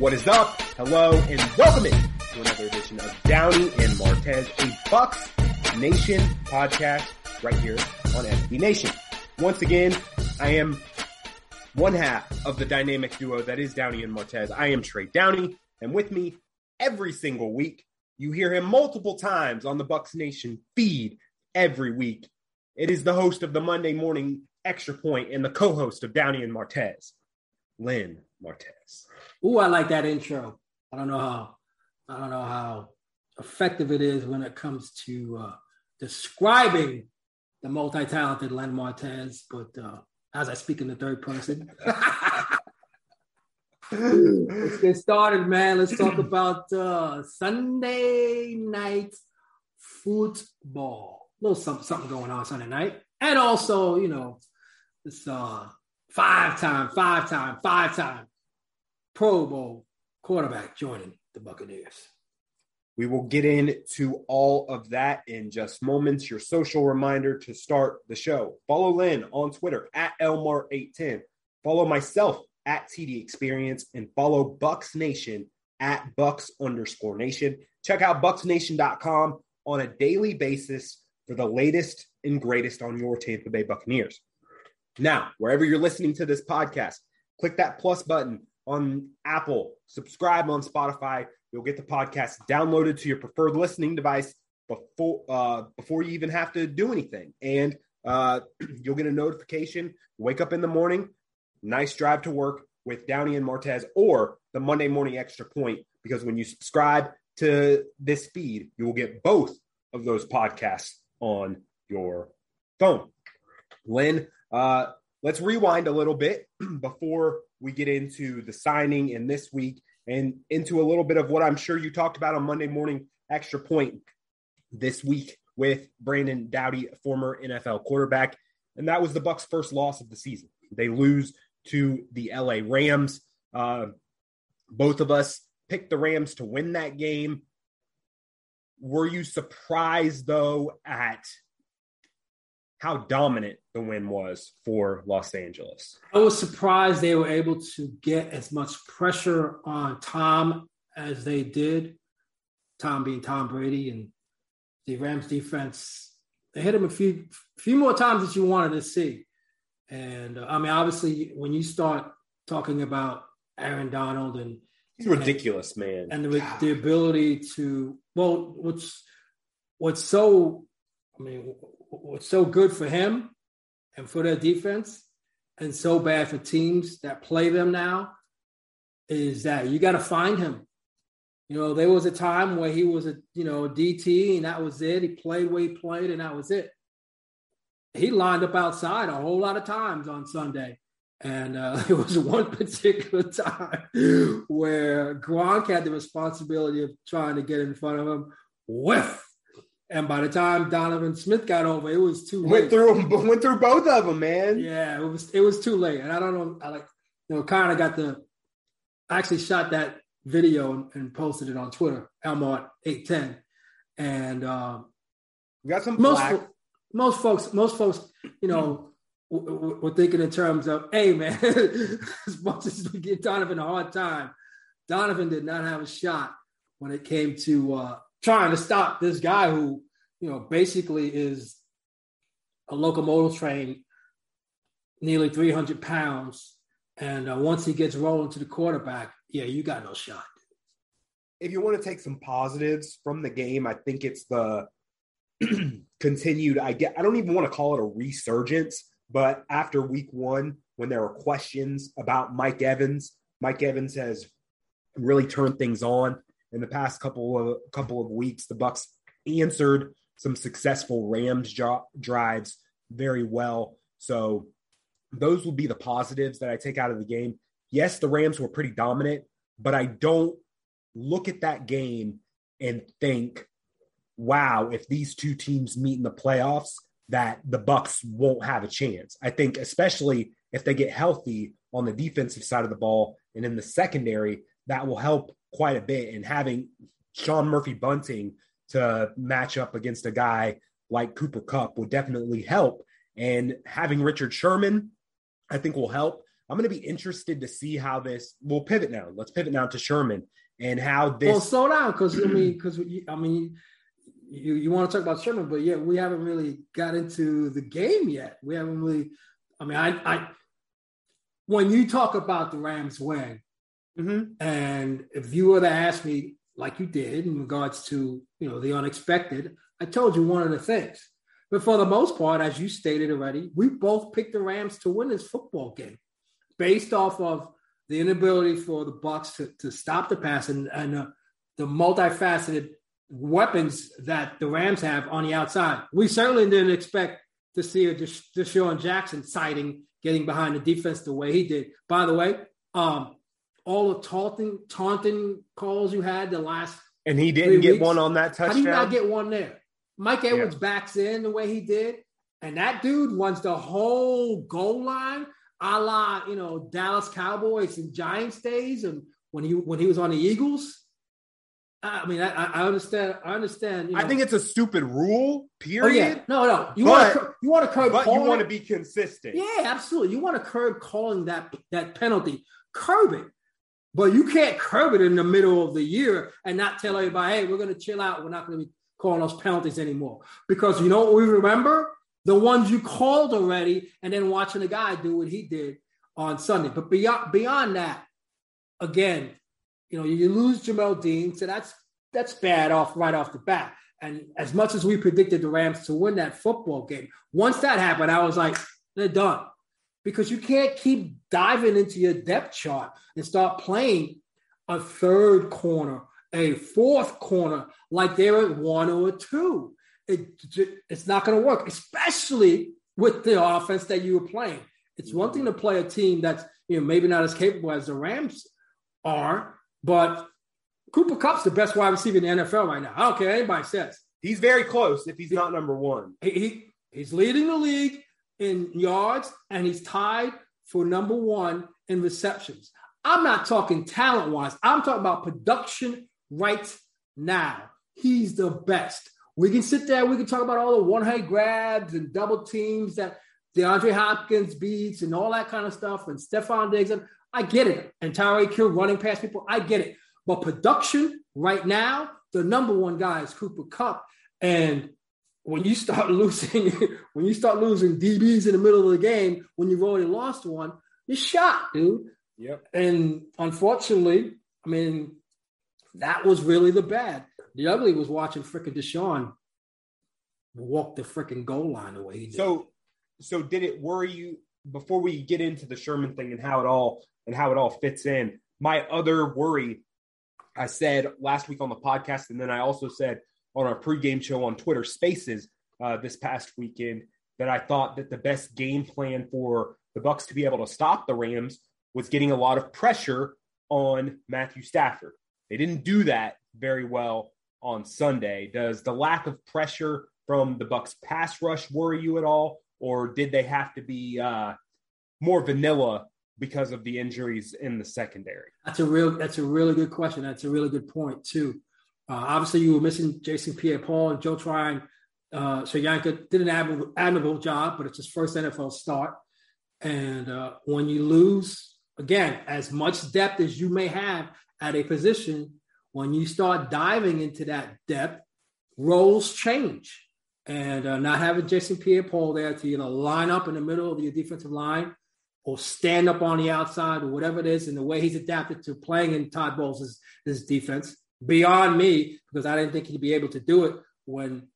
What is up? Hello and welcome in to another edition of Downey and Martez, a Bucs Nation podcast right here on SB Nation. Once again, I am one half of the dynamic duo that is Downey and Martez. I am Trey Downey, and with me every single week, you hear him multiple times on the Bucs Nation feed every week. It is the host of the Monday morning extra point and the co-host of Downey and Martez, Lynn Martez. Ooh, I like that intro. I don't know how I don't know how effective it is when it comes to uh, describing the multi-talented Len Martez, but uh, as I speak in the third person. Let's get started, man. Let's talk about uh, Sunday night football. A little something, something going on Sunday night. And also, you know, this uh, five time, five time, five time Pro Bowl quarterback joining the Buccaneers. We will get into all of that in just moments. Your social reminder to start the show. Follow Lynn on Twitter at Elmar810. Follow myself at TD Experience and follow Bucs Nation at Bucks underscore Nation. Check out BucsNation.com on a daily basis for the latest and greatest on your Tampa Bay Buccaneers. Now, wherever you're listening to this podcast, click that plus button on Apple, subscribe on Spotify. You'll get the podcast downloaded to your preferred listening device before uh, before you even have to do anything, and uh, you'll get a notification. Wake up in the morning, nice drive to work with Downey and Martez, or the Monday morning extra point. Because when you subscribe to this feed, you will get both of those podcasts on your phone. Lynn, uh, let's rewind a little bit before we get into the signing in this week and into a little bit of what I'm sure you talked about on Monday morning extra point this week with Brandon Doughty, former NFL quarterback, and that was the Bucks' first loss of the season. They lose to the LA Rams. Uh, both of us picked the Rams to win that game. Were you surprised though at how dominant the win was for Los Angeles. I was surprised they were able to get as much pressure on Tom as they did. Tom being Tom Brady and the Rams defense, they hit him a few few more times that you wanted to see. And uh, I mean, obviously, when you start talking about Aaron Donald and he's ridiculous, and, man, and the, the ability to well, what's what's so, I mean, what's so good for him and for their defense and so bad for teams that play them now is that you got to find him. You know, there was a time where he was a, you know, DT and that was it. He played where he played and that was it. He lined up outside a whole lot of times on Sunday. And uh, it was one particular time where Gronk had the responsibility of trying to get in front of him. Whiff and by the time Donovan Smith got over, it was too late. Went through went through both of them, man. Yeah, it was it was too late. And I don't know. I like you know, kind of got the. I actually shot that video and, and posted it on Twitter, Elmart eight ten, and um, we got some most most folks most folks you know were thinking in terms of, hey man, as much as we give Donovan a hard time, Donovan did not have a shot when it came to. Uh, trying to stop this guy who, you know, basically is a locomotive train, nearly 300 pounds. And uh, once he gets rolling to the quarterback, yeah, you got no shot. If you want to take some positives from the game, I think it's the continued. I get. I don't even want to call it a resurgence, but after week one, when there were questions about Mike Evans, Mike Evans has really turned things on in the past couple of couple of weeks. The Bucks answered some successful Rams jo- drives very well. So those will be the positives that I take out of the game. Yes, the Rams were pretty dominant, but I don't look at that game and think, wow, if these two teams meet in the playoffs, that the Bucks won't have a chance. I think especially if they get healthy on the defensive side of the ball and in the secondary, that will help quite a bit. And having Sean Murphy Bunting to match up against a guy like Cooper Kupp would definitely help. And having Richard Sherman, I think, will help. I'm going to be interested to see how this. We'll pivot now. Let's pivot now to Sherman and how this. Well, slow down because I mean, because I mean, you you want to talk about Sherman, but yeah, we haven't really got into the game yet. We haven't really. I mean, I, I when you talk about the Rams win, mm-hmm. and if you were to ask me like you did in regards to you know the unexpected, I told you one of the things. But for the most part, as you stated already, we both picked the Rams to win this football game based off of the inability for the Bucks to, to stop the pass and, and uh, the multifaceted weapons that the Rams have on the outside. We certainly didn't expect to see a Desha- DeSean Jackson sighting getting behind the defense the way he did. By the way, um, all the taunting taunting calls you had the last and he didn't get weeks, one on that touchdown. How do you not get one there? Mike Edwards yeah. backs in the way he did, and that dude runs the whole goal line a la you know Dallas Cowboys and Giants days, and when he when he was on the Eagles. I mean, I, I understand. I understand. You know. I think it's a stupid rule. Period. Oh, yeah. No, no. You but, want to you want to curb, but you want to be consistent. Yeah, absolutely. You want to curb calling that that penalty. Curb it, but you can't curb it in the middle of the year and not tell everybody, "Hey, we're going to chill out. We're not going to be calling those penalties anymore." Because you know what we remember the ones you called already, and then watching the guy do what he did on Sunday. But beyond beyond that, again, you know, you lose Jamel Dean, so that's that's bad off right off the bat. And as much as we predicted the Rams to win that football game, once that happened, I was like, they're done. Because you can't keep diving into your depth chart and start playing a third corner, a fourth corner, like they're at one or two it, it's not going to work, especially with the offense that you were playing. It's one thing to play a team that's you know maybe not as capable as the Rams are, but Cooper Kupp's the best wide receiver in the NFL right now. I don't care anybody says. He's very close if he's not number one. He, he he's leading the league in yards and he's tied for number one in receptions. I'm not talking talent wise. I'm talking about production right now. He's the best. We can sit there, we can talk about all the one hand grabs and double teams that DeAndre Hopkins beats and all that kind of stuff, and Stefon Diggs. And I get it. And Tyreek Hill running past people, I get it. But production right now, the number one guy is Cooper Kupp. And when you start losing, when you start losing DBs in the middle of the game, when you've already lost one, you're shot, dude. Yep. And unfortunately, I mean, that was really the bad. The ugly was watching freaking DeSean walk the freaking goal line away. He did. So, so did it worry you before we get into the Sherman thing and how it all and how it all fits in? My other worry, I said last week on the podcast, and then I also said on our pregame show on Twitter Spaces uh, this past weekend that I thought that the best game plan for the Bucks to be able to stop the Rams was getting a lot of pressure on Matthew Stafford. They didn't do that very well on Sunday. Does the lack of pressure from the Bucks pass rush worry you at all, or did they have to be uh, more vanilla because of the injuries in the secondary? That's a real. That's a really good question. That's a really good point too. Uh, obviously, you were missing Jason Pierre-Paul and Joe Tryon. Uh, so Yanka did an admirable, admirable, job, but it's his first NFL start. And uh, when you lose, again, as much depth as you may have at a position, when you start diving into that depth, roles change. And uh, not having Jason Pierre Paul there to either line up in the middle of your defensive line or stand up on the outside or whatever it is, and the way he's adapted to playing in Todd Bowles' defense, beyond me, because I didn't think he'd be able to do it when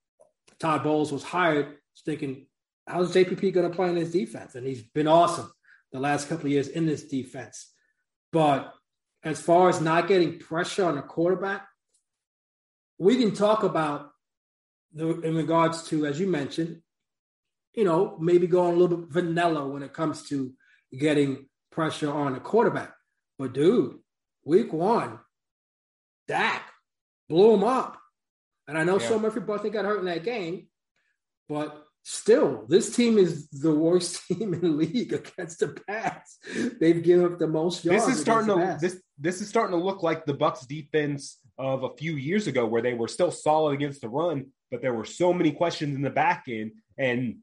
Todd Bowles was hired, thinking, how's JPP going to play in this defense? And he's been awesome the last couple of years in this defense. But as far as not getting pressure on a quarterback, we can talk about the, in regards to, as you mentioned, you know, maybe going a little bit vanilla when it comes to getting pressure on a quarterback. But dude, week one, Dak blew him up. And I know yeah. so many people think got hurt in that game, but still, this team is the worst team in the league against the pass. They've given up the most yards. This is starting to this this is starting to look like the Bucks defense of a few years ago, where they were still solid against the run, but there were so many questions in the back end, and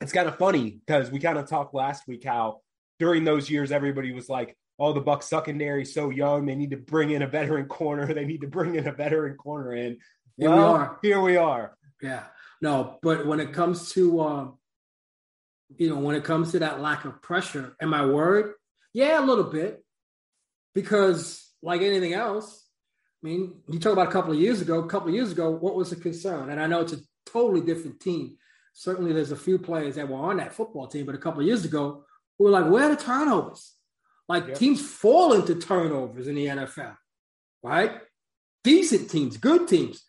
it's kind of funny because we kind of talked last week how during those years, everybody was like, "Oh, the Bucks secondary so young. They need to bring in a veteran corner. They need to bring in a veteran corner." And here well, we are. Here we are. Yeah. No, but when it comes to, uh, you know, when it comes to that lack of pressure, am I worried? Yeah, a little bit, because like anything else, I mean, you talk about a couple of years ago. A couple of years ago, what was the concern? And I know it's a totally different team. Certainly, there's a few players that were on that football team, but a couple of years ago, we were like, where are the turnovers? Like yep. teams fall into turnovers in the NFL, right? Decent teams, good teams,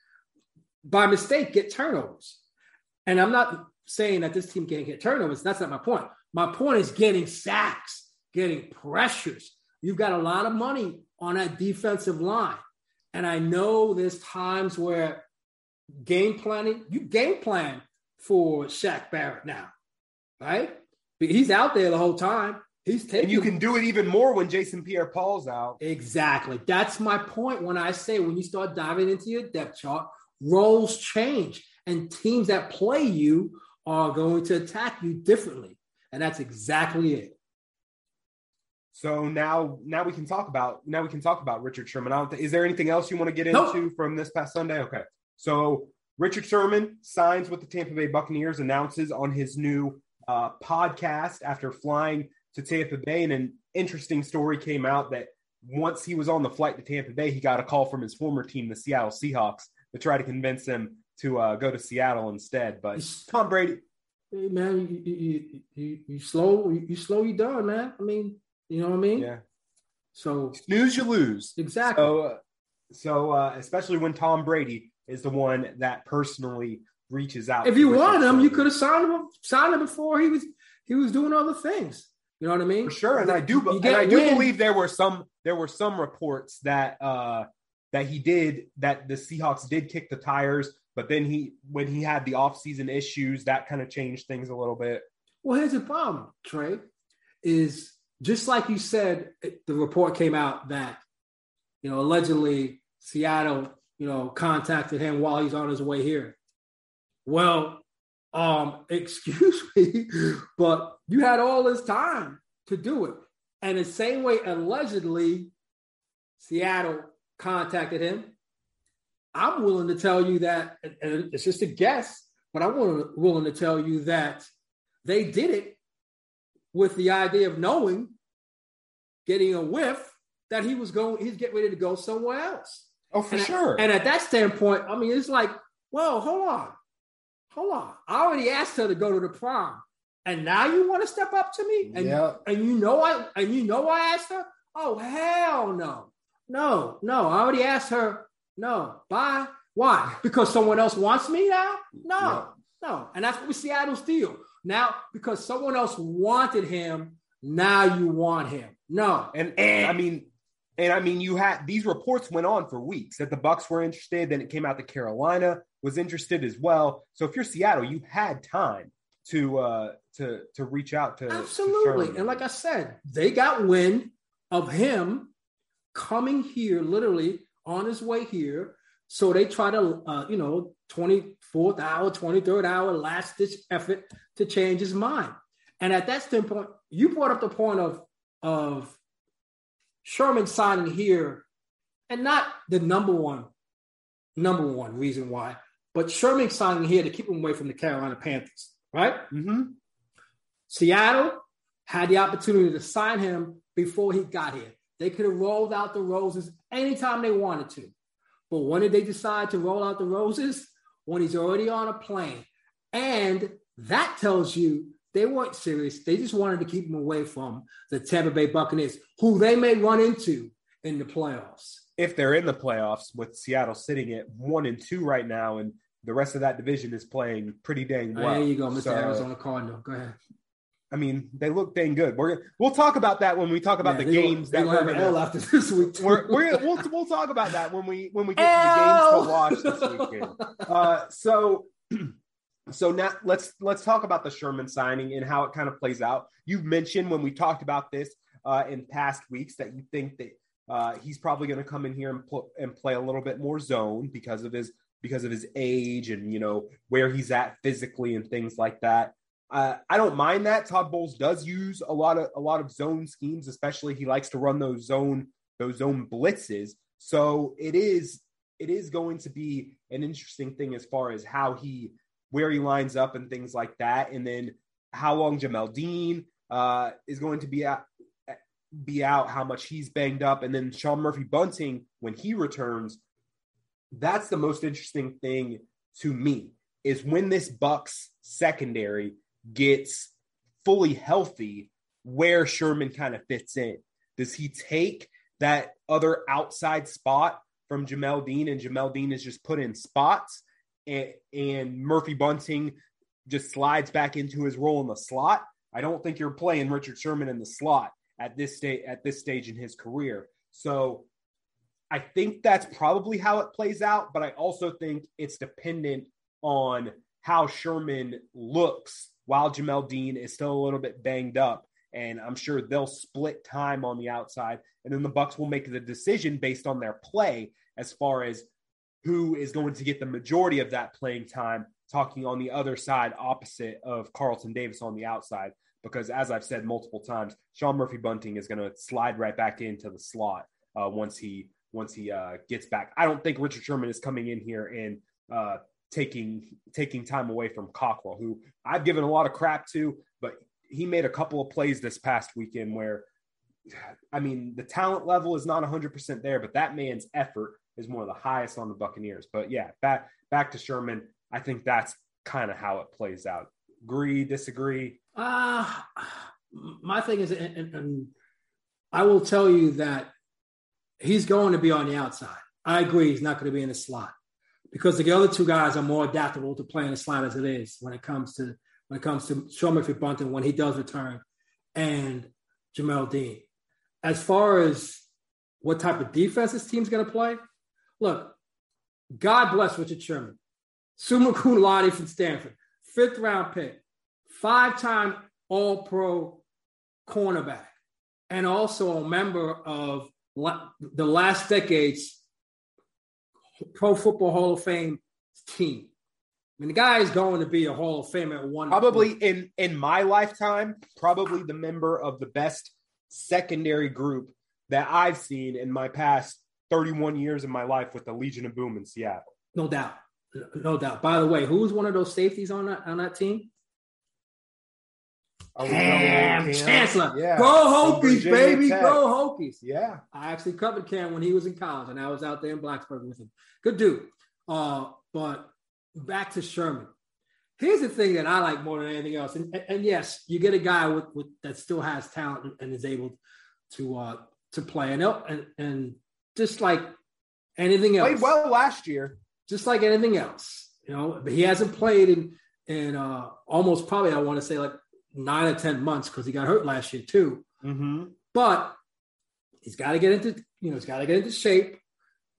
by mistake get turnovers. And I'm not saying that this team can't get turnovers. That's not my point. My point is getting sacks, getting pressures. You've got a lot of money on that defensive line. And I know there's times where game planning, you game plan for Shaq Barrett now, right? But he's out there the whole time. He's taking. And you can do it even more when Jason Pierre-Paul's out. Exactly. That's my point when I say when you start diving into your depth chart, roles change, and teams that play you are going to attack you differently, and that's exactly it. So now, now we can talk about now we can talk about Richard Sherman. Th- is there anything else you want to get into nope. from this past Sunday? Okay, so Richard Sherman signs with the Tampa Bay Buccaneers, announces on his new uh, podcast after flying to Tampa Bay, and an interesting story came out that once he was on the flight to Tampa Bay, he got a call from his former team, the Seattle Seahawks, to try to convince him to uh, go to Seattle instead. But Tom Brady, hey man, you, you, you, you slow you slow you down, man. I mean, you know what I mean? Yeah. So snooze, you lose. Exactly. So, uh, so uh, especially when Tom Brady is the one that personally reaches out. If you wanted him, you could have signed him signed him before he was he was doing other things. You know what I mean? For sure. And I do and I do believe there were some there were some reports that uh that he did that the Seahawks did kick the tires, but then he when he had the offseason issues, that kind of changed things a little bit. Well, here's the problem, Trey, is just like you said, the report came out that, you know, allegedly Seattle, you know, contacted him while he's on his way here. Well, um, excuse me, but you had all this time to do it. And the same way, allegedly, Seattle contacted him. I'm willing to tell you that, and it's just a guess, but I'm willing to tell you that they did it with the idea of knowing, getting a whiff that he was going, he's getting ready to go somewhere else. Oh, for and sure. and at that standpoint, I mean, it's like, well, hold on hold on. I already asked her to go to the prom. And now you want to step up to me? And, yeah. and you know I and you know I asked her? Oh hell no. No, no. I already asked her, no, bye. Why? Because someone else wants me now? No, yeah. no. And that's what we Seattle's deal. Now, because someone else wanted him, now you want him. No. And, and I mean, and I mean, you had these reports went on for weeks that the Bucks were interested. Then it came out that Carolina was interested as well. So if you're Seattle, you had time to uh to to reach out to absolutely. To and like I said, they got wind of him coming here, literally on his way here. So they try to, uh, you know, 24th hour, 23rd hour, last ditch effort to change his mind. And at that standpoint, you brought up the point of of Sherman signing here, and not the number one, number one reason why, but Sherman signing here to keep him away from the Carolina Panthers, right? Mm-hmm. Seattle had the opportunity to sign him before he got here. They could have rolled out the roses anytime they wanted to. But when did they decide to roll out the roses? When he's already on a plane. And that tells you they weren't serious. They just wanted to keep him away from the Tampa Bay Buccaneers, who they may run into in the playoffs. If they're in the playoffs, with Seattle sitting at one and two right now, and the rest of that division is playing pretty dang well. There you go, Mr. So, Arizona Cardinal. Go ahead. I mean, they look dang good. We're we'll talk about that when we talk about yeah, the games that we're going to after this week. We're, we're, we'll we'll talk about that when we when we get to the games to watch this weekend. Uh, so so now let's let's talk about the Sherman signing and how it kind of plays out. You've mentioned when we talked about this uh, in past weeks that you think that uh, he's probably going to come in here and, pl- and play a little bit more zone because of his because of his age and you know where he's at physically and things like that. uh, I don't mind that. Todd Bowles does use a lot of a lot of zone schemes, especially he likes to run those zone those zone blitzes. So it is it is going to be an interesting thing as far as how he where he lines up and things like that, and then how long Jamel Dean uh, is going to be out, be out, how much he's banged up, and then Sean Murphy Bunting when he returns. That's the most interesting thing to me is when this Bucks secondary gets fully healthy, where Sherman kind of fits in. Does he take that other outside spot from Jamel Dean and Jamel Dean is just put in spots and, and Murphy Bunting just slides back into his role in the slot? I don't think you're playing Richard Sherman in the slot at this stage at this stage in his career. So I think that's probably how it plays out, but I also think it's dependent on how Sherman looks while Jamel Dean is still a little bit banged up. And I'm sure they'll split time on the outside. And then the Bucks will make the decision based on their play as far as who is going to get the majority of that playing time, talking on the other side, opposite of Carlton Davis on the outside. Because as I've said multiple times, Sean Murphy Bunting is going to slide right back into the slot uh, once he once he uh, gets back. I don't think Richard Sherman is coming in here and uh, taking taking time away from Cockrell, who I've given a lot of crap to, but he made a couple of plays this past weekend where I mean the talent level is not 100% there, but that man's effort is one of the highest on the Buccaneers. But yeah, back back to Sherman, I think that's kind of how it plays out. Agree, disagree? Uh my thing is and, and I will tell you that he's going to be on the outside. I agree he's not going to be in the slot because the other two guys are more adaptable to playing the slot as it is when it comes to when it comes to Sean Murphy Bunting when he does return and Jamel Dean. As far as what type of defense this team's going to play, look, God bless Richard Sherman, summa cum laude from Stanford, fifth round pick, five time All Pro cornerback, and also a member of the last decade's Pro Football Hall of Fame team. I mean, the guy is going to be a Hall of Fame at one. Probably point. in in my lifetime, probably the member of the best secondary group that I've seen in my past 31 years of my life with the Legion of Boom in Seattle. No doubt, no doubt. By the way, who was one of those safeties on that on that team? Oh, Kam Chancellor. Yeah. Go Hokies, baby. Tech. Go Hokies. Yeah. I actually covered Kam when he was in college, and I was out there in Blacksburg with him. Good dude. Uh, but back to Sherman. Here's the thing that I like more than anything else. And, and, and yes, you get a guy with, with, that still has talent and is able to uh, to play. And, and and just like anything else. Played well last year. Just like anything else. You know, but he hasn't played in in uh, almost probably I want to say like nine or ten months because he got hurt last year too. Mm-hmm. But he's got to get into you know he's got to get into shape,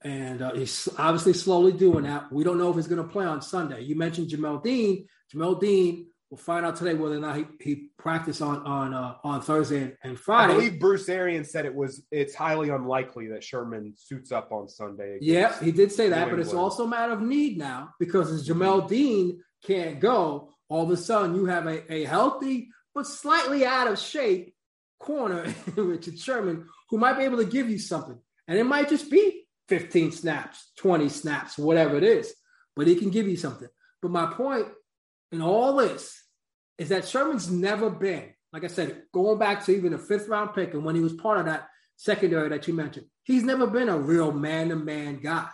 and uh, he's obviously slowly doing that. We don't know if he's going to play on Sunday. You mentioned Jamel Dean. Jamel Dean. We'll find out today whether or not he, he practiced on on uh, on Thursday and, and, Friday. I believe Bruce Arians said it was it's highly unlikely that Sherman suits up on Sunday. Yeah, he did say that, but it's also a matter of need now because as Jamel Dean can't go, all of a sudden you have a, a healthy but slightly out of shape corner, Richard Sherman, who might be able to give you something. And it might just be 15 snaps, 20 snaps, whatever it is, but he can give you something. But my point in all this is that Sherman's never been, like I said, going back to even a fifth round pick and when he was part of that secondary that you mentioned, he's never been a real man to man guy.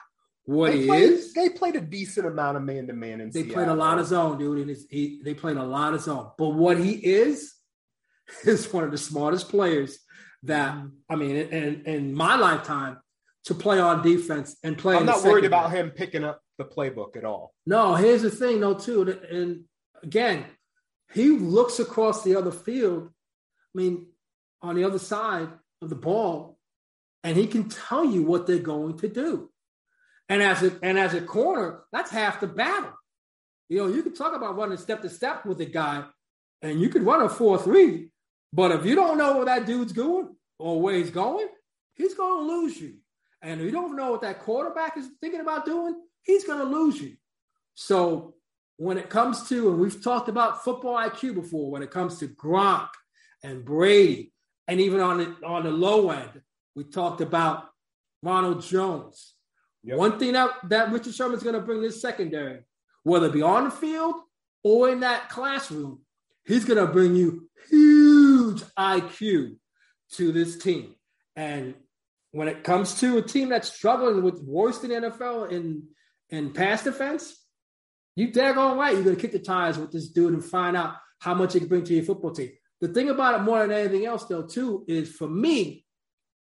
What they he played, is, they played a decent amount of man to man in They Seattle. played a lot of zone, dude. And he, they played a lot of zone. But what he is, is one of the smartest players that mm-hmm. I mean, in, in my lifetime, to play on defense and play. I'm not worried about him picking up the playbook at all. No, here's the thing, though, too. And again, he looks across the other field. I mean, on the other side of the ball, and he can tell you what they're going to do. And as a and as a corner, that's half the battle. You know, you can talk about running step to step with a guy, and you could run a four three, but if you don't know where that dude's going or where he's going, he's going to lose you. And if you don't know what that quarterback is thinking about doing, he's going to lose you. So when it comes to, and we've talked about football IQ before, when it comes to Gronk and Brady, and even on the on the low end, we talked about Ronald Jones. Yep. One thing that, that Richard Sherman's going to bring this secondary, whether it be on the field or in that classroom, he's going to bring you huge IQ to this team. And when it comes to a team that's struggling with worst in the NFL in in pass defense, you daggone right you're going to kick the tires with this dude and find out how much it can bring to your football team. The thing about it more than anything else, though, too, is for me,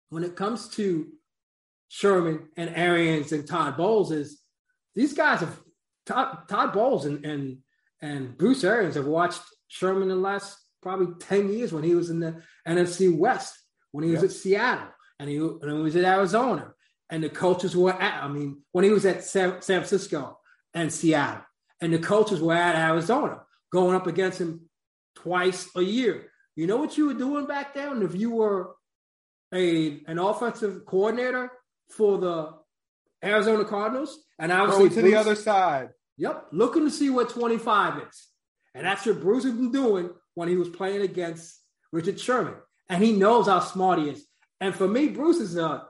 when it comes to Sherman and Arians and Todd Bowles, is these guys have Todd, Todd Bowles and, and and Bruce Arians have watched Sherman in the last probably 10 years when he was in the NFC West, when he was yep. at Seattle, and he, and he was at Arizona. And the coaches were at, I mean, when he was at San, San Francisco and Seattle, and the coaches were at Arizona going up against him twice a year. You know what you were doing back then? If you were a an offensive coordinator for the Arizona Cardinals, and obviously to Bruce, the other side. Yep, looking to see what 25 is. And that's what Bruce has been doing when he was playing against Richard Sherman. And he knows how smart he is. And for me, Bruce is a,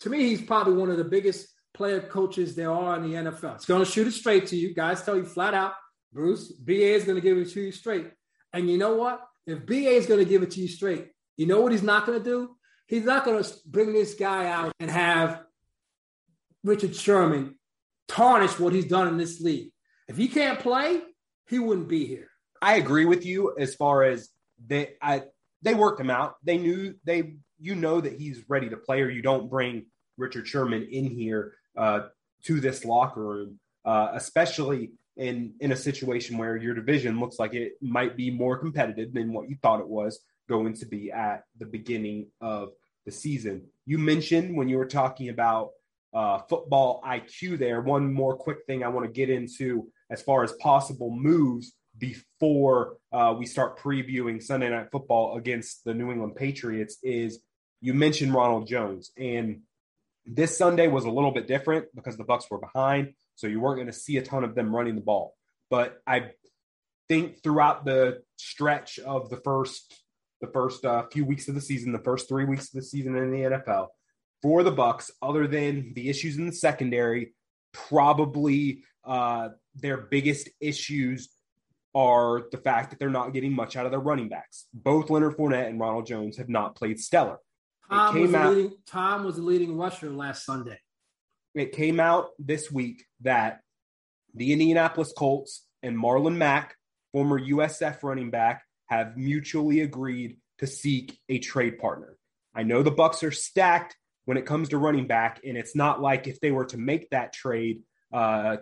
to me, he's probably one of the biggest player coaches there are in the NFL. It's going to shoot it straight to you. Guys tell you flat out, Bruce, BA is going to give it to you straight. And you know what? If BA is going to give it to you straight, you know what he's not going to do? He's not going to bring this guy out and have Richard Sherman tarnish what he's done in this league. If he can't play, he wouldn't be here. I agree with you as far as they I they worked him out. They knew they you know that he's ready to play, or you don't bring Richard Sherman in here uh, to this locker room, uh, especially in in a situation where your division looks like it might be more competitive than what you thought it was going to be at the beginning of the season. You mentioned when you were talking about uh, football IQ there. One more quick thing I want to get into as far as possible moves before uh, we start previewing Sunday Night Football against the New England Patriots is you mentioned Ronald Jones, and this Sunday was a little bit different because the Bucks were behind, so you weren't going to see a ton of them running the ball. But I think throughout the stretch of the first the first uh, few weeks of the season, the first three weeks of the season in the NFL, for the Bucks, other than the issues in the secondary, probably uh, their biggest issues are the fact that they're not getting much out of their running backs. Both Leonard Fournette and Ronald Jones have not played stellar. Tom was, out, leading, Tom was the leading rusher last Sunday. It came out this week that the Indianapolis Colts and Marlon Mack, former USF running back, have mutually agreed to seek a trade partner. I know the Bucks are stacked when it comes to running back, and it's not like if they were to make that trade, uh,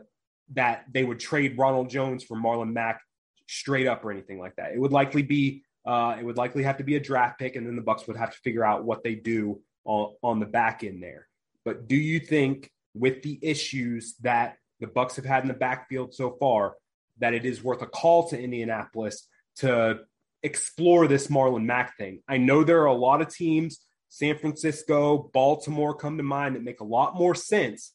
that they would trade Ronald Jones for Marlon Mack straight up or anything like that. It would likely be uh, it would likely have to be a draft pick, and then the Bucks would have to figure out what they do on, on the back end there. But do you think, with the issues that the Bucks have had in the backfield so far, that it is worth a call to Indianapolis to explore this Marlon Mack thing? I know there are a lot of teams, San Francisco, Baltimore, come to mind that make a lot more sense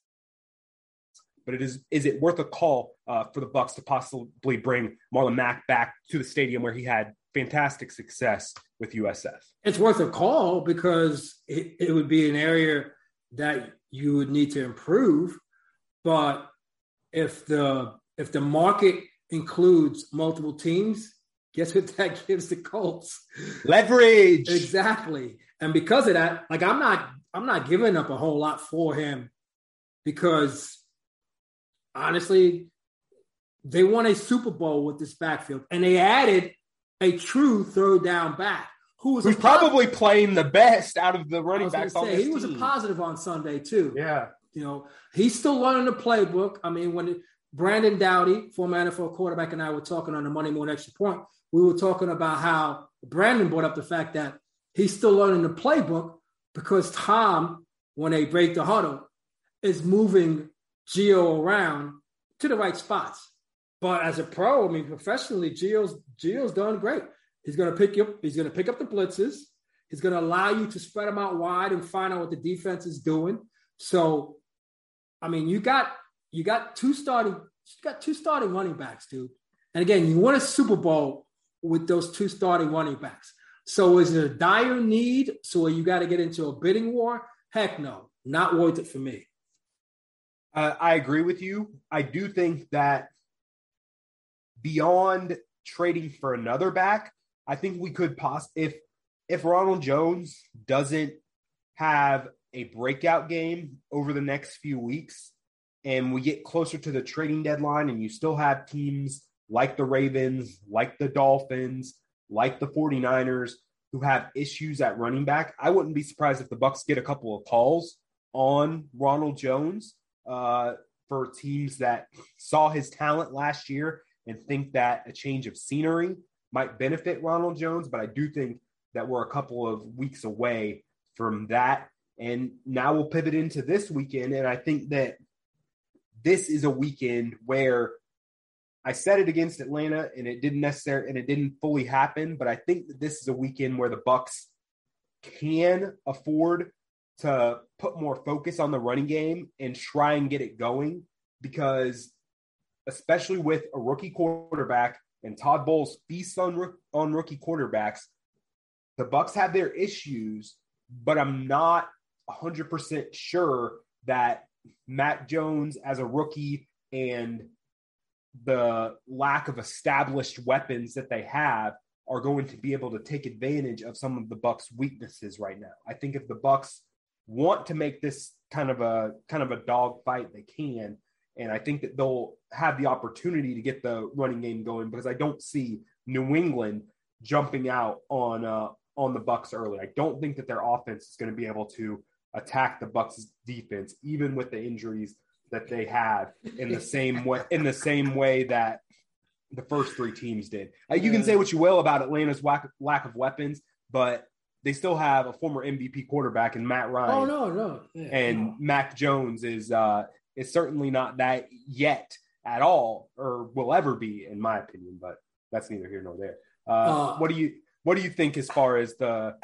but it is is it worth a call uh, for the Bucks to possibly bring Marlon Mack back to the stadium where he had fantastic success with USF? It's worth a call because it, it would be an area that you would need to improve. But if the if the market includes multiple teams, guess what that gives the Colts? Leverage. exactly. And because of that, like I'm not I'm not giving up a whole lot for him because honestly, they won a Super Bowl with this backfield, and they added a true third down back who was probably playing the best out of the running backs. Say, he was a positive on Sunday too. Yeah, you know he's still learning the playbook. I mean, when Brandon Doughty, former NFL quarterback, and I were talking on the Monday Morning Extra Point, we were talking about how Brandon brought up the fact that he's still learning the playbook because Tom, when they break the huddle, is moving Gio around to the right spots. But as a pro, I mean, professionally, Gio's Gio's done great. He's going to pick up. He's going to pick up the blitzes. He's going to allow you to spread them out wide and find out what the defense is doing. So, I mean, you got you got two starting you got two starting running backs, dude. And again, you won a Super Bowl with those two starting running backs. So is it a dire need? So you got to get into a bidding war? Heck no, not worth it for me. Uh, I agree with you. I do think that beyond trading for another back, I think we could pos if if Ronald Jones doesn't have a breakout game over the next few weeks and we get closer to the trading deadline and you still have teams like the Ravens, like the Dolphins, like the 49ers who have issues at running back, I wouldn't be surprised if the Bucks get a couple of calls on Ronald Jones uh, for teams that saw his talent last year and think that a change of scenery might benefit Ronald Jones. But I do think that we're a couple of weeks away from that. And now we'll pivot into this weekend. And I think that this is a weekend where I said it against Atlanta and it didn't necessarily and it didn't fully happen, but I think that this is a weekend where the Bucks can afford to put more focus on the running game and try and get it going because especially with a rookie quarterback and Todd Bowles feasts on on rookie quarterbacks, the Bucks have their issues, but I'm not 100% sure that Mac Jones as a rookie and the lack of established weapons that they have are going to be able to take advantage of some of the Bucks' weaknesses right now. I think if the Bucks want to make this kind of a kind of a dog fight, they can. And I think that they'll have the opportunity to get the running game going because I don't see New England jumping out on uh, on the Bucks early. I don't think that their offense is going to be able to attack the Bucks' defense, even with the injuries that they have in the same way in the same way that the first three teams did. Uh, you can say what you will about Atlanta's lack, lack of weapons, but they still have a former MVP quarterback in Matt Ryan. Oh no, no, yeah, and no. Mac Jones is uh, is certainly not that yet at all, or will ever be, in my opinion. But that's neither here nor there. Uh, uh, what do you what do you think as far as the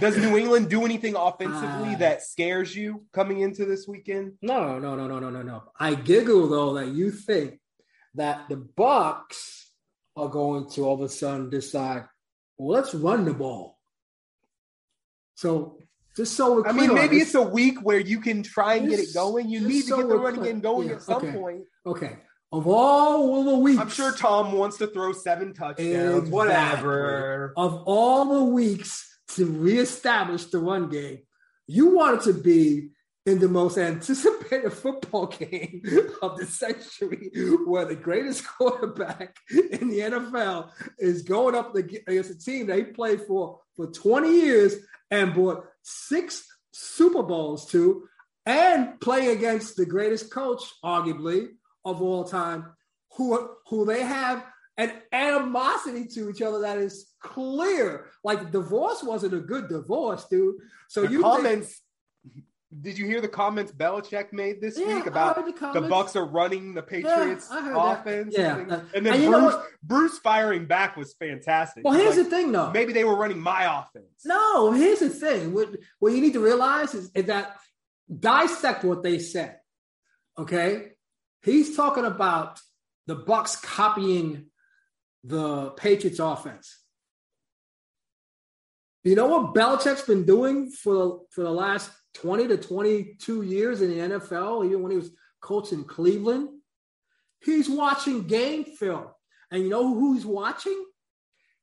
does New England do anything offensively uh, that scares you coming into this weekend? No, no, no, no, no, no, no. I giggle though that you think that the Bucks are going to all of a sudden decide, well, let's run the ball. So just so I mean, maybe it's a week where you can try and get it going. You need to get the running game going yeah, at some okay. point. Okay of all the weeks. I'm sure Tom wants to throw seven touchdowns, exactly. whatever. Of all the weeks to reestablish the run game, you want it to be in the most anticipated football game of the century, where the greatest quarterback in the NFL is going up against a team that he played for for 20 years and brought six Super Bowls to, and play against the greatest coach, arguably, of all time who who they have an animosity to each other that is clear. Like divorce wasn't a good divorce, dude. So the you comments. Think, did you hear the comments Belichick made this yeah, week about the, the, Bucs are running the Patriots yeah, offense? Yeah, and, and then and Bruce, Bruce firing back was fantastic. Well, here's like, the thing, though. Maybe they were running my offense. No, here's the thing. What what you need to realize is, is that dissect what they said. Okay, He's talking about the Bucks copying the Patriots offense. You know what Belichick's been doing for, for the last 20 to 22 years in the NFL, even when he was coaching Cleveland? He's watching game film. And you know who he's watching?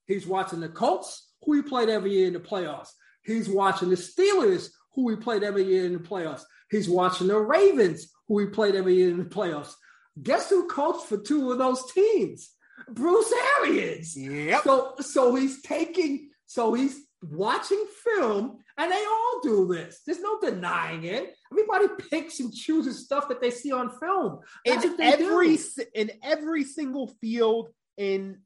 He's watching the Colts, who he played every year in the playoffs. He's watching the Steelers, who he played every year in the playoffs. He's watching the Ravens, who he played every year in the playoffs. Guess who coached for two of those teams? Bruce Arians. Yep. So so he's taking so he's watching film and they all do this. There's no denying it. Everybody picks and chooses stuff that they see on film. That's in every do. in every single field in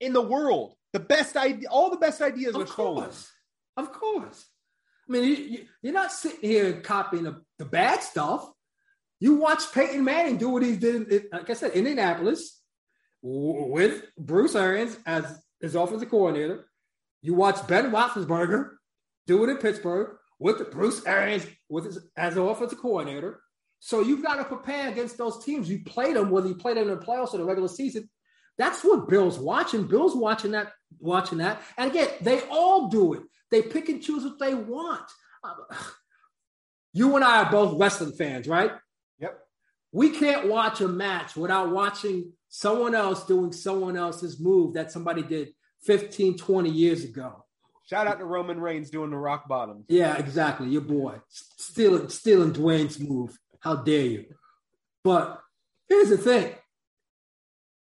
in the world. The best idea, all the best ideas of are stolen. Of course. I mean, you, are not sitting here copying the, the bad stuff. You watch Peyton Manning do what he did, in, like I said, Indianapolis with Bruce Arians as his offensive coordinator. You watch Ben Roethlisberger do it in Pittsburgh with Bruce Arians with his, as an offensive coordinator. So you've got to prepare against those teams. You play them, whether you play them in the playoffs or the regular season. That's what Bill's watching. Bill's watching that, watching that. And again, they all do it. They pick and choose what they want. Um, you and I are both wrestling fans, right? Yep. We can't watch a match without watching someone else doing someone else's move that somebody did 15, 20 years ago. Shout out to Roman Reigns doing the rock bottom. Yeah, exactly. Your boy stealing stealing Dwayne's move. How dare you? But here's the thing.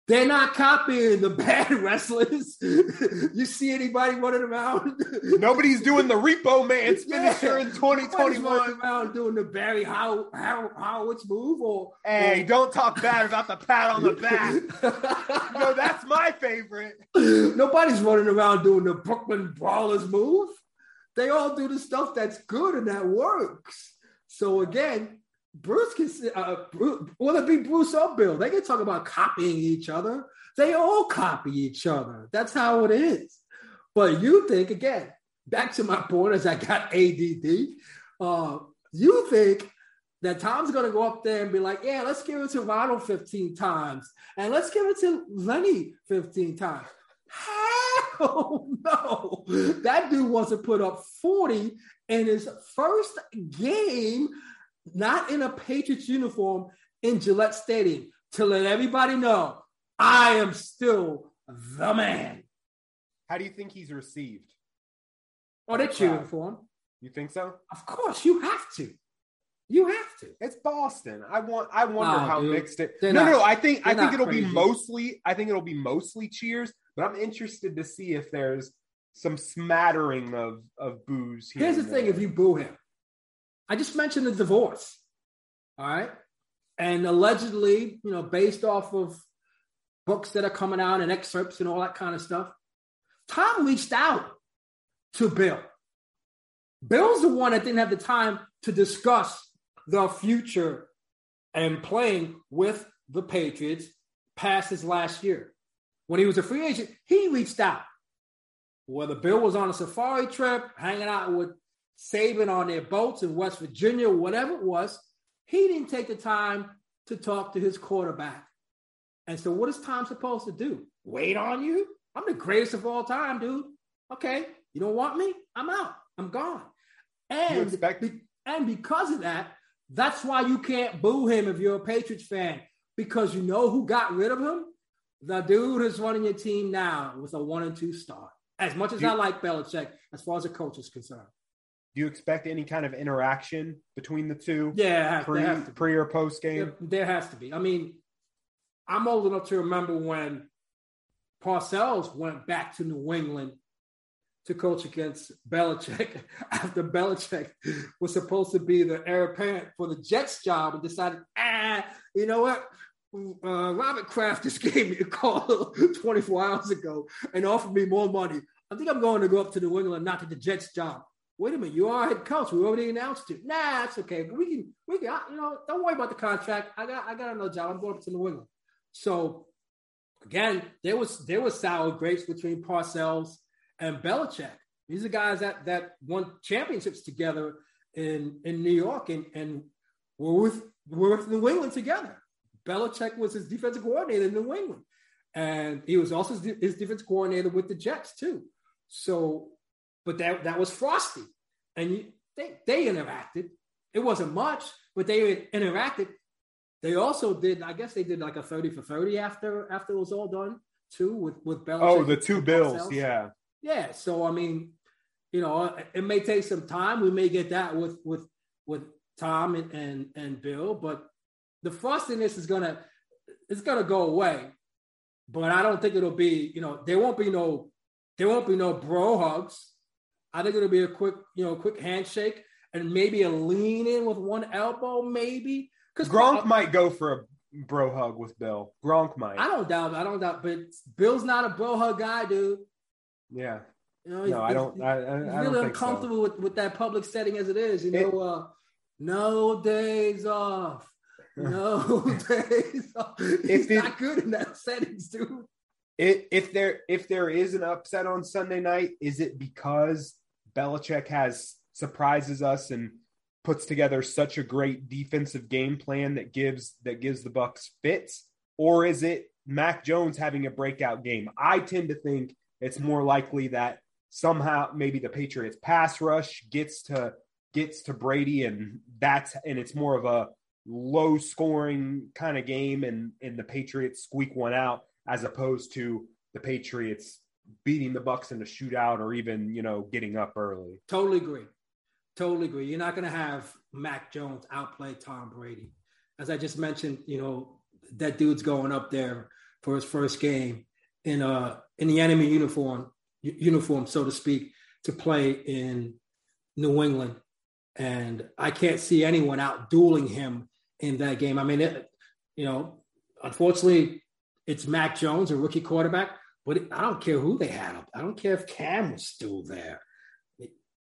They're not copying the bad wrestlers. you see anybody running around? Nobody's doing the Repo Man's finisher yeah. in 2021. running around doing the Barry How How Howard's move or Hey, or, don't talk bad about the pat on the back. no, that's my favorite. Nobody's running around doing the Brooklyn Brawlers move. They all do the stuff that's good and that works. So again, Bruce can, uh, Bruce, will it be Bruce or Bill? They can talk about copying each other. They all copy each other. That's how it is. But you think, again, back to my point as I got ADD, uh, you think that Tom's going to go up there and be like, yeah, let's give it to Ronald 15 times and let's give it to Lenny 15 times. Hell no. That dude wants to put up 40 in his first game not in a Patriots uniform in Gillette Stadium to let everybody know I am still the man. How do you think he's received? Oh, they're cheering for him. You think so? Of course, you have to. You have to. It's Boston. I want. I wonder how dude. mixed it. no, not, no. I think. I think it'll crazy. be mostly. I think it'll be mostly cheers. But I'm interested to see if there's some smattering of of boos. Here's the thing: if you boo him, I just mentioned the divorce. All right. And allegedly, you know, based off of books that are coming out and excerpts and all that kind of stuff, Tom reached out to Bill. Bill's the one that didn't have the time to discuss the future and playing with the Patriots past his last year. When he was a free agent, he reached out. Whether Bill was on a safari trip, hanging out with Saban on their boats in West Virginia, whatever it was, he didn't take the time to talk to his quarterback. And so, what is Tom supposed to do? Wait on you? I'm the greatest of all time, dude. Okay, you don't want me? I'm out. I'm gone. And, expect- be- and because of that, that's why you can't boo him if you're a Patriots fan, because you know who got rid of him? The dude who's running your team now with a one and two start. As much as I like Belichick, as far as the coach is concerned. Do you expect any kind of interaction between the two? Yeah, pre, pre or post game. There, has to be. I mean, I'm old enough to remember when Parcells went back to New England to coach against Belichick after Belichick was supposed to be the heir apparent for the Jets job and decided, ah, you know what? Uh, Robert Kraft just gave me a call 24 hours ago and offered me more money. I think I'm going to go up to New England, not to the Jets job wait a minute, you are head coach. We already announced it. Nah, it's okay. We can, we can, you know, don't worry about the contract. I got, I got another job. I'm going up to New England. So again, there was there was sour grapes between Parcells and Belichick. These are guys that that won championships together in in New York and and were with were with New England together. Belichick was his defensive coordinator in New England, and he was also his, his defensive coordinator with the Jets too. So but that that was Frosty, and you, they they interacted. It wasn't much, but they interacted. They also did. I guess they did like a thirty for thirty after after it was all done too with with Belichick. Oh, the two bills, yeah, yeah. So I mean, you know, it may take some time. We may get that with with with Tom and and, and Bill, but the frostiness is gonna it's gonna go away. But I don't think it'll be. You know, there won't be no there won't be no bro hugs. I think it'll be a quick, you know, quick handshake and maybe a lean in with one elbow, maybe. Because Gronk might go for a bro hug with Bill. Gronk might. I don't doubt. I don't doubt. But Bill's not a bro hug guy, dude. Yeah. You know, no, I don't. I, I, I really don't uncomfortable so. with, with that public setting as it is. You know, it, uh, no days off. No days off. He's it, not good in that settings, dude. It, if there if there is an upset on Sunday night, is it because Belichick has surprises us and puts together such a great defensive game plan that gives that gives the Bucs fits, or is it Mac Jones having a breakout game? I tend to think it's more likely that somehow maybe the Patriots pass rush gets to gets to Brady and that's and it's more of a low scoring kind of game and and the Patriots squeak one out as opposed to the Patriots beating the Bucs in a shootout or even, you know, getting up early. Totally agree. Totally agree. You're not going to have Mac Jones outplay Tom Brady. As I just mentioned, you know, that dude's going up there for his first game in uh in the enemy uniform uniform so to speak to play in New England and I can't see anyone out dueling him in that game. I mean, it, you know, unfortunately, it's Mac Jones, a rookie quarterback, but I don't care who they had up. I don't care if Cam was still there.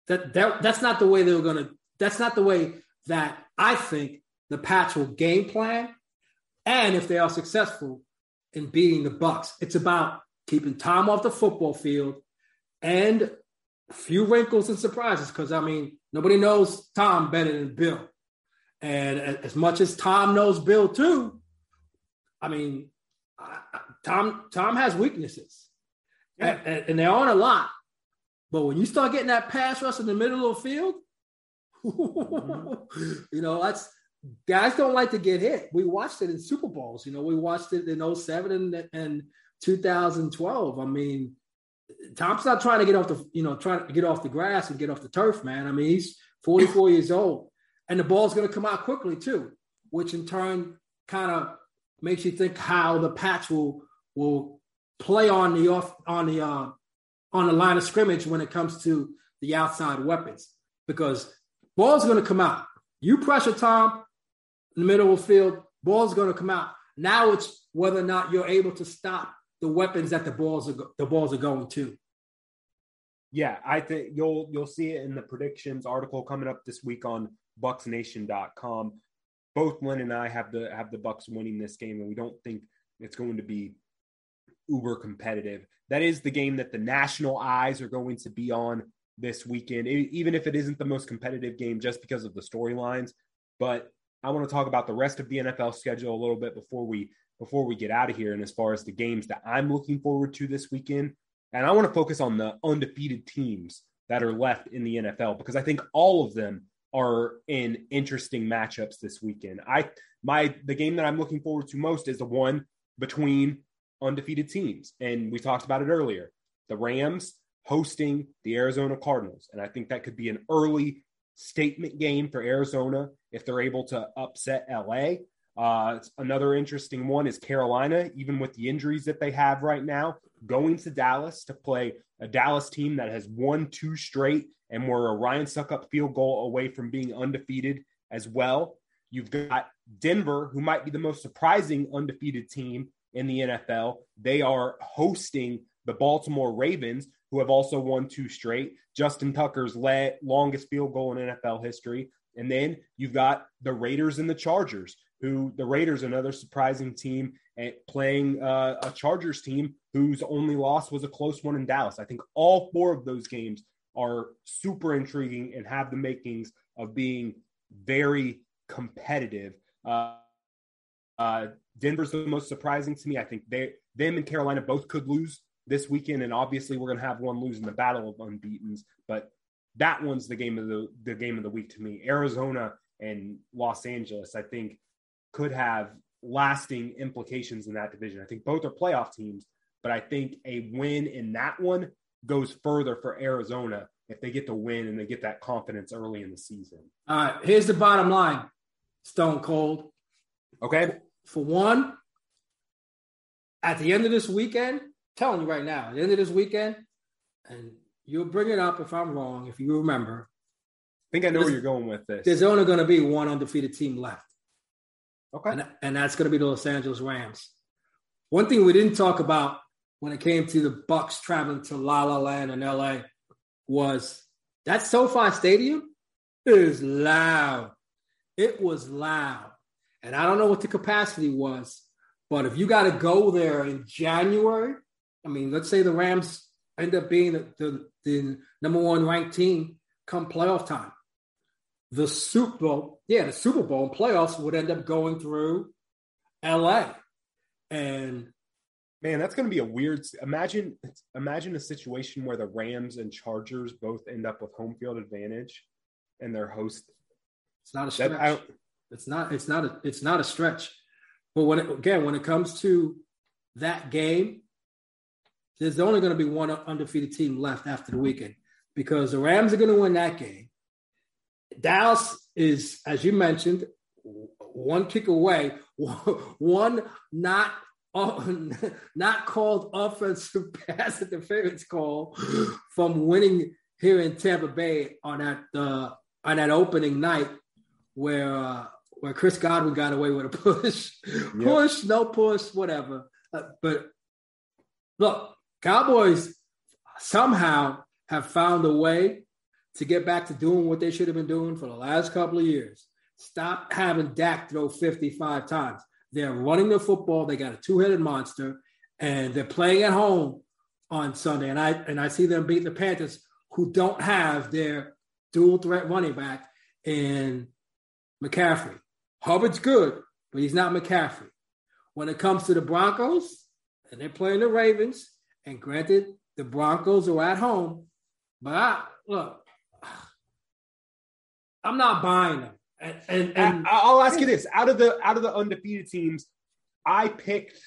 That, that that's not the way they were going to. That's not the way that I think the Pats will game plan. And if they are successful in beating the Bucs, it's about keeping Tom off the football field and a few wrinkles and surprises. Because I mean, nobody knows Tom better than Bill. And as much as Tom knows Bill too, I mean, Tom Tom has weaknesses, yeah. and, and, there aren't a lot. But when you start getting that pass rush in the middle of the field, mm-hmm. you know that's guys don't like to get hit. We watched it in Super Bowls. You know, we watched it in 07 and, and 2012. I mean, Tom's not trying to get off the, you know, trying to get off the grass and get off the turf, man. I mean, he's 44 years old. And the ball's going to come out quickly too, which in turn kind of makes you think how the patch will will play on the off on the uh, on the line of scrimmage when it comes to the outside weapons because ball's going to come out. You pressure Tom in the middle of the field, ball's going to come out. Now it's whether or not you're able to stop the weapons that the balls are the balls are going to. Yeah, I think you'll you'll see it in the predictions article coming up this week on bucsnation.com. Both Lynn and I have the have the Bucs winning this game, and we don't think it's going to be uber competitive. That is the game that the national eyes are going to be on this weekend, even if it isn't the most competitive game just because of the storylines. But I want to talk about the rest of the NFL schedule a little bit before we before we get out of here. And as far as the games that I'm looking forward to this weekend, and I want to focus on the undefeated teams that are left in the NFL because I think all of them are in interesting matchups this weekend. I my the game that I'm looking forward to most is the one between undefeated teams. And we talked about it earlier. The Rams hosting the Arizona Cardinals. And I think that could be an early statement game for Arizona if they're able to upset LA. Uh, another interesting one is Carolina, even with the injuries that they have right now, going to Dallas to play a Dallas team that has won two straight and were a Ryan Succop field goal away from being undefeated as well. You've got Denver, who might be the most surprising undefeated team in the NFL. They are hosting the Baltimore Ravens, who have also won two straight. Justin Tucker's le- longest field goal in NFL history. And then you've got the Raiders and the Chargers, who the Raiders, another surprising team, at playing uh, a Chargers team whose only loss was a close one in Dallas. I think all four of those games are super intriguing and have the makings of being very competitive. Uh, uh, Denver's the most surprising to me. I think they, them and Carolina both could lose this weekend, and obviously we're going to have one lose in the battle of unbeaten's. But that one's the game of the the game of the week to me. Arizona and Los Angeles, I think, could have lasting implications in that division. I think both are playoff teams, but I think a win in that one goes further for Arizona if they get the win and they get that confidence early in the season. All right, here's the bottom line Stone Cold. Okay. For one, at the end of this weekend, telling you right now, at the end of this weekend, and you'll bring it up if I'm wrong, if you remember. I think I know where you're going with this. There's only going to be one undefeated team left. Okay. And, and that's going to be the Los Angeles Rams. One thing we didn't talk about when it came to the Bucs traveling to La La Land in LA was that SoFi Stadium is loud. It was loud. And I don't know what the capacity was, but if you got to go there in January, I mean, let's say the Rams end up being the, the, the number one ranked team come playoff time. the Super Bowl, yeah, the Super Bowl and playoffs would end up going through LA. And man, that's going to be a weird. Imagine, imagine a situation where the Rams and Chargers both end up with home field advantage, and their host. It's not a stretch. That, it's not. It's not a. It's not a stretch. But when it, again, when it comes to that game, there's only going to be one undefeated team left after the weekend because the Rams are going to win that game. Dallas is, as you mentioned, one kick away, one not not called offensive pass interference call from winning here in Tampa Bay on that uh, on that opening night where uh, where Chris Godwin got away with a push, yep. push, no push, whatever. Uh, but look, Cowboys somehow have found a way to get back to doing what they should have been doing for the last couple of years. Stop having Dak throw 55 times. They're running the football. They got a two-headed monster, and they're playing at home on Sunday. And I and I see them beat the Panthers, who don't have their dual threat running back in McCaffrey. Hubbard's good, but he's not McCaffrey. When it comes to the Broncos, and they're playing the Ravens, and granted, the Broncos are at home, but I, look, I'm not buying them. And, and, and I'll ask you this: out of the out of the undefeated teams, I picked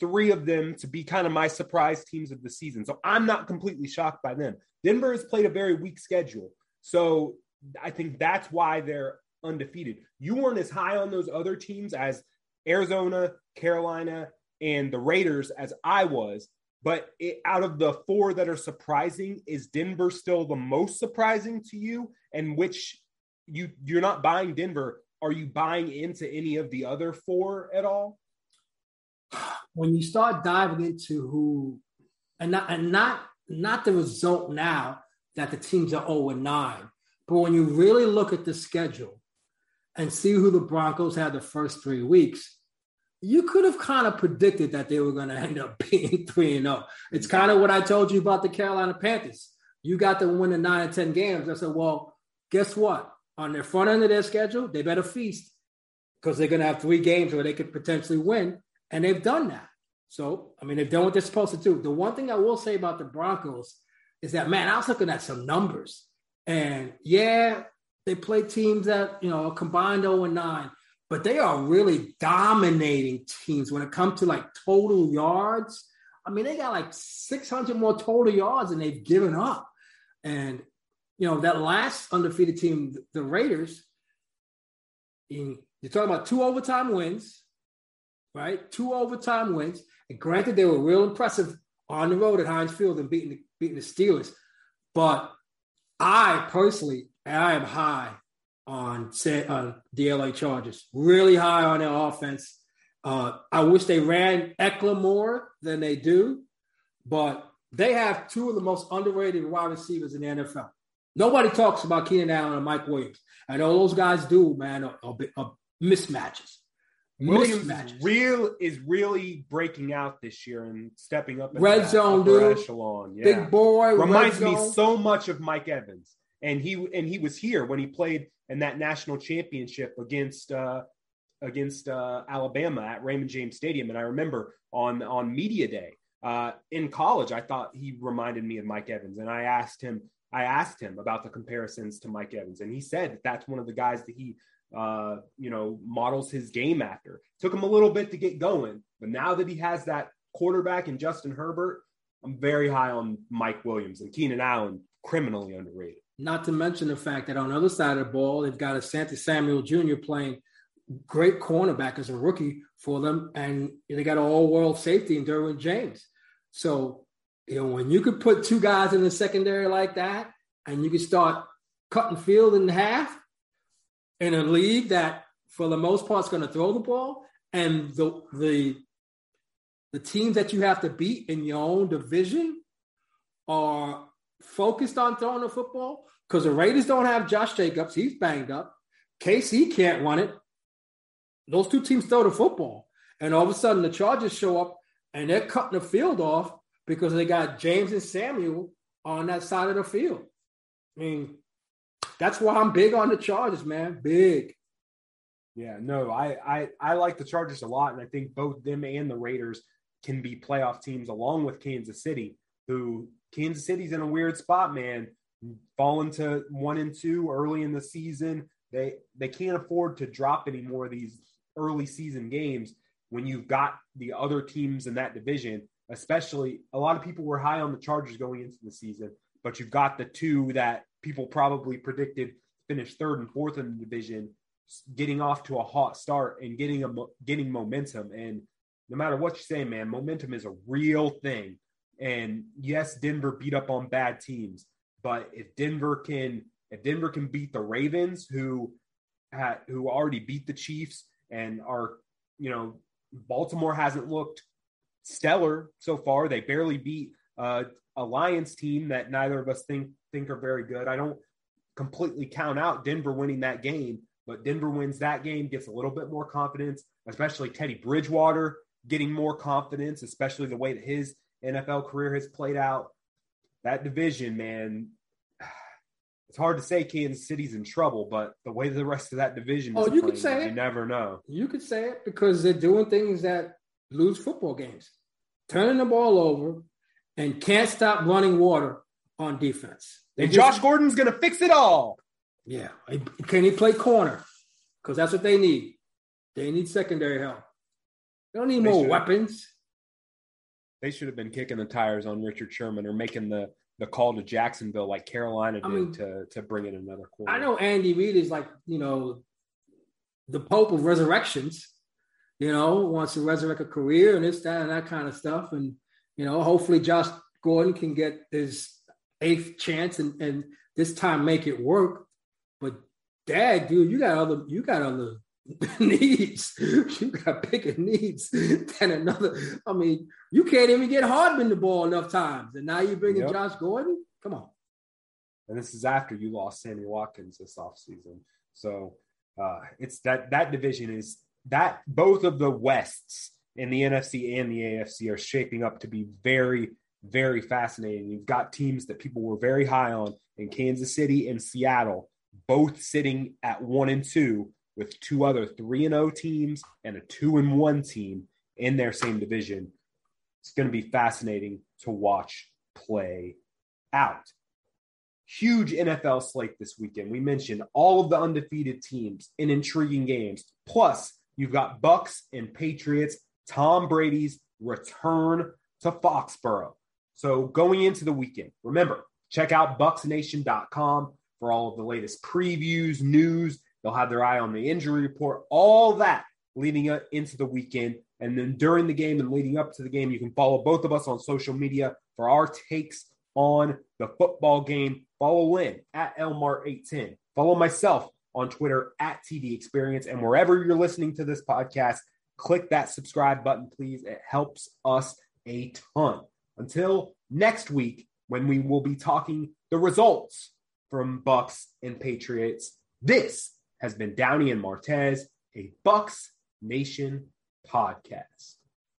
three of them to be kind of my surprise teams of the season. So I'm not completely shocked by them. Denver has played a very weak schedule, so I think that's why they're undefeated. You weren't as high on those other teams as Arizona, Carolina, and the Raiders as I was. But it, out of the four that are surprising, is Denver still the most surprising to you? And which you you're not buying Denver? Are you buying into any of the other four at all? When you start diving into who, and not and not not the result now that the teams are 0 and 9, but when you really look at the schedule and see who the Broncos had the first three weeks, you could have kind of predicted that they were going to end up being 3 and 0. It's kind of what I told you about the Carolina Panthers. You got to win the 9 and 10 games. I said, well, guess what? On their front end of their schedule, they better feast because they're going to have three games where they could potentially win. And they've done that. So, I mean, they've done what they're supposed to do. The one thing I will say about the Broncos is that, man, I was looking at some numbers. And yeah, they play teams that, you know, combined 0 and 9 but they are really dominating teams when it comes to like total yards. I mean, they got like 600 more total yards and they've given up. And, you know, that last undefeated team, the Raiders, in, you're talking about two overtime wins, right? Two overtime wins. And granted, they were real impressive on the road at Heinz Field and beating the, beating the Steelers. But I personally, I am high on say, uh, the LA Chargers. Really high on their offense. Uh, I wish they ran Ekeler more than they do, but they have two of the most underrated wide receivers in the NFL. Nobody talks about Keenan Allen and Mike Williams. And all those guys do, man, are, are, are mismatches. Williams mismatches. real is really breaking out this year and stepping up. Red zone, dude. Echelon. Yeah. Big boy. Reminds me so much of Mike Evans. And he and he was here when he played in that national championship against uh, against uh, Alabama at Raymond James Stadium. And I remember on on media day uh, in college, I thought he reminded me of Mike Evans, and I asked him. I asked him about the comparisons to Mike Evans, and he said that that's one of the guys that he, uh, you know, models his game after. Took him a little bit to get going, but now that he has that quarterback in Justin Herbert, I'm very high on Mike Williams and Keenan Allen, criminally underrated. Not to mention the fact that on the other side of the ball, they've got Asante Samuel Jr. playing great cornerback as a rookie for them, and they got an all-world safety in Derwin James. So, you know, when you could put two guys in the secondary like that, and you can start cutting field in half in a league that, for the most part, is going to throw the ball, and the the the teams that you have to beat in your own division are focused on throwing the football because the Raiders don't have Josh Jacobs. He's banged up. KC can't run it. Those two teams throw the football. And all of a sudden, the Chargers show up and they're cutting the field off because they got James and Samuel on that side of the field. I mean, that's why I'm big on the Chargers, man. Big. Yeah, no, I, I I like the Chargers a lot, and I think both them and the Raiders can be playoff teams along with Kansas City, who Kansas City's in a weird spot, man. Falling to one and two early in the season. They they can't afford to drop any more of these early season games when you've got the other teams in that division, especially a lot of people were high on the Chargers going into the season, but you've got the two that people probably predicted finish third and fourth in the division, getting off to a hot start and getting a getting momentum. And no matter what you say, man, momentum is a real thing. And yes, Denver beat up on bad teams, but if Denver can if Denver can beat the Ravens, who had, who already beat the Chiefs and are you know Baltimore hasn't looked stellar so far. They barely beat uh, a Lions team that neither of us think think are very good. I don't completely count out Denver winning that game, but Denver wins that game, gets a little bit more confidence, especially Teddy Bridgewater getting more confidence, especially the way that his NFL career has played out. That division, man, it's hard to say Kansas City's in trouble, but the way the rest of that division oh, you could say it. You never know. You could say it because they're doing things that lose football games, turning the ball over, and can't stop running water on defense. They and just, Josh Gordon's going to fix it all. Yeah. Can he play corner? Because that's what they need. They need secondary help. They don't need they more weapons. They should have been kicking the tires on Richard Sherman or making the the call to Jacksonville like Carolina did I mean, to to bring in another corner. I know Andy Reid is like you know the Pope of resurrections. You know, wants to resurrect a career and this, that, and that kind of stuff. And you know, hopefully Josh Gordon can get his eighth chance and and this time make it work. But Dad, dude, you got other you got other needs. You got bigger needs than another. I mean, you can't even get Hardman the ball enough times, and now you're bringing yep. Josh Gordon. Come on. And this is after you lost Sammy Watkins this offseason. So uh, it's that that division is that both of the Wests in the NFC and the AFC are shaping up to be very, very fascinating. You've got teams that people were very high on in Kansas City and Seattle, both sitting at one and two with two other 3 and 0 teams and a 2 and 1 team in their same division. It's going to be fascinating to watch play out. Huge NFL slate this weekend. We mentioned all of the undefeated teams in intriguing games. Plus, you've got Bucs and Patriots, Tom Brady's return to Foxborough. So, going into the weekend, remember, check out bucsnation.com for all of the latest previews, news, They'll have their eye on the injury report, all that leading into the weekend. And then during the game and leading up to the game, you can follow both of us on social media for our takes on the football game. Follow Lynn at Elmar810. Follow myself on Twitter at TD Experience. And wherever you're listening to this podcast, click that subscribe button, please. It helps us a ton. Until next week, when we will be talking the results from Bucs and Patriots. This has been Downey and Martez, a Bucs Nation podcast.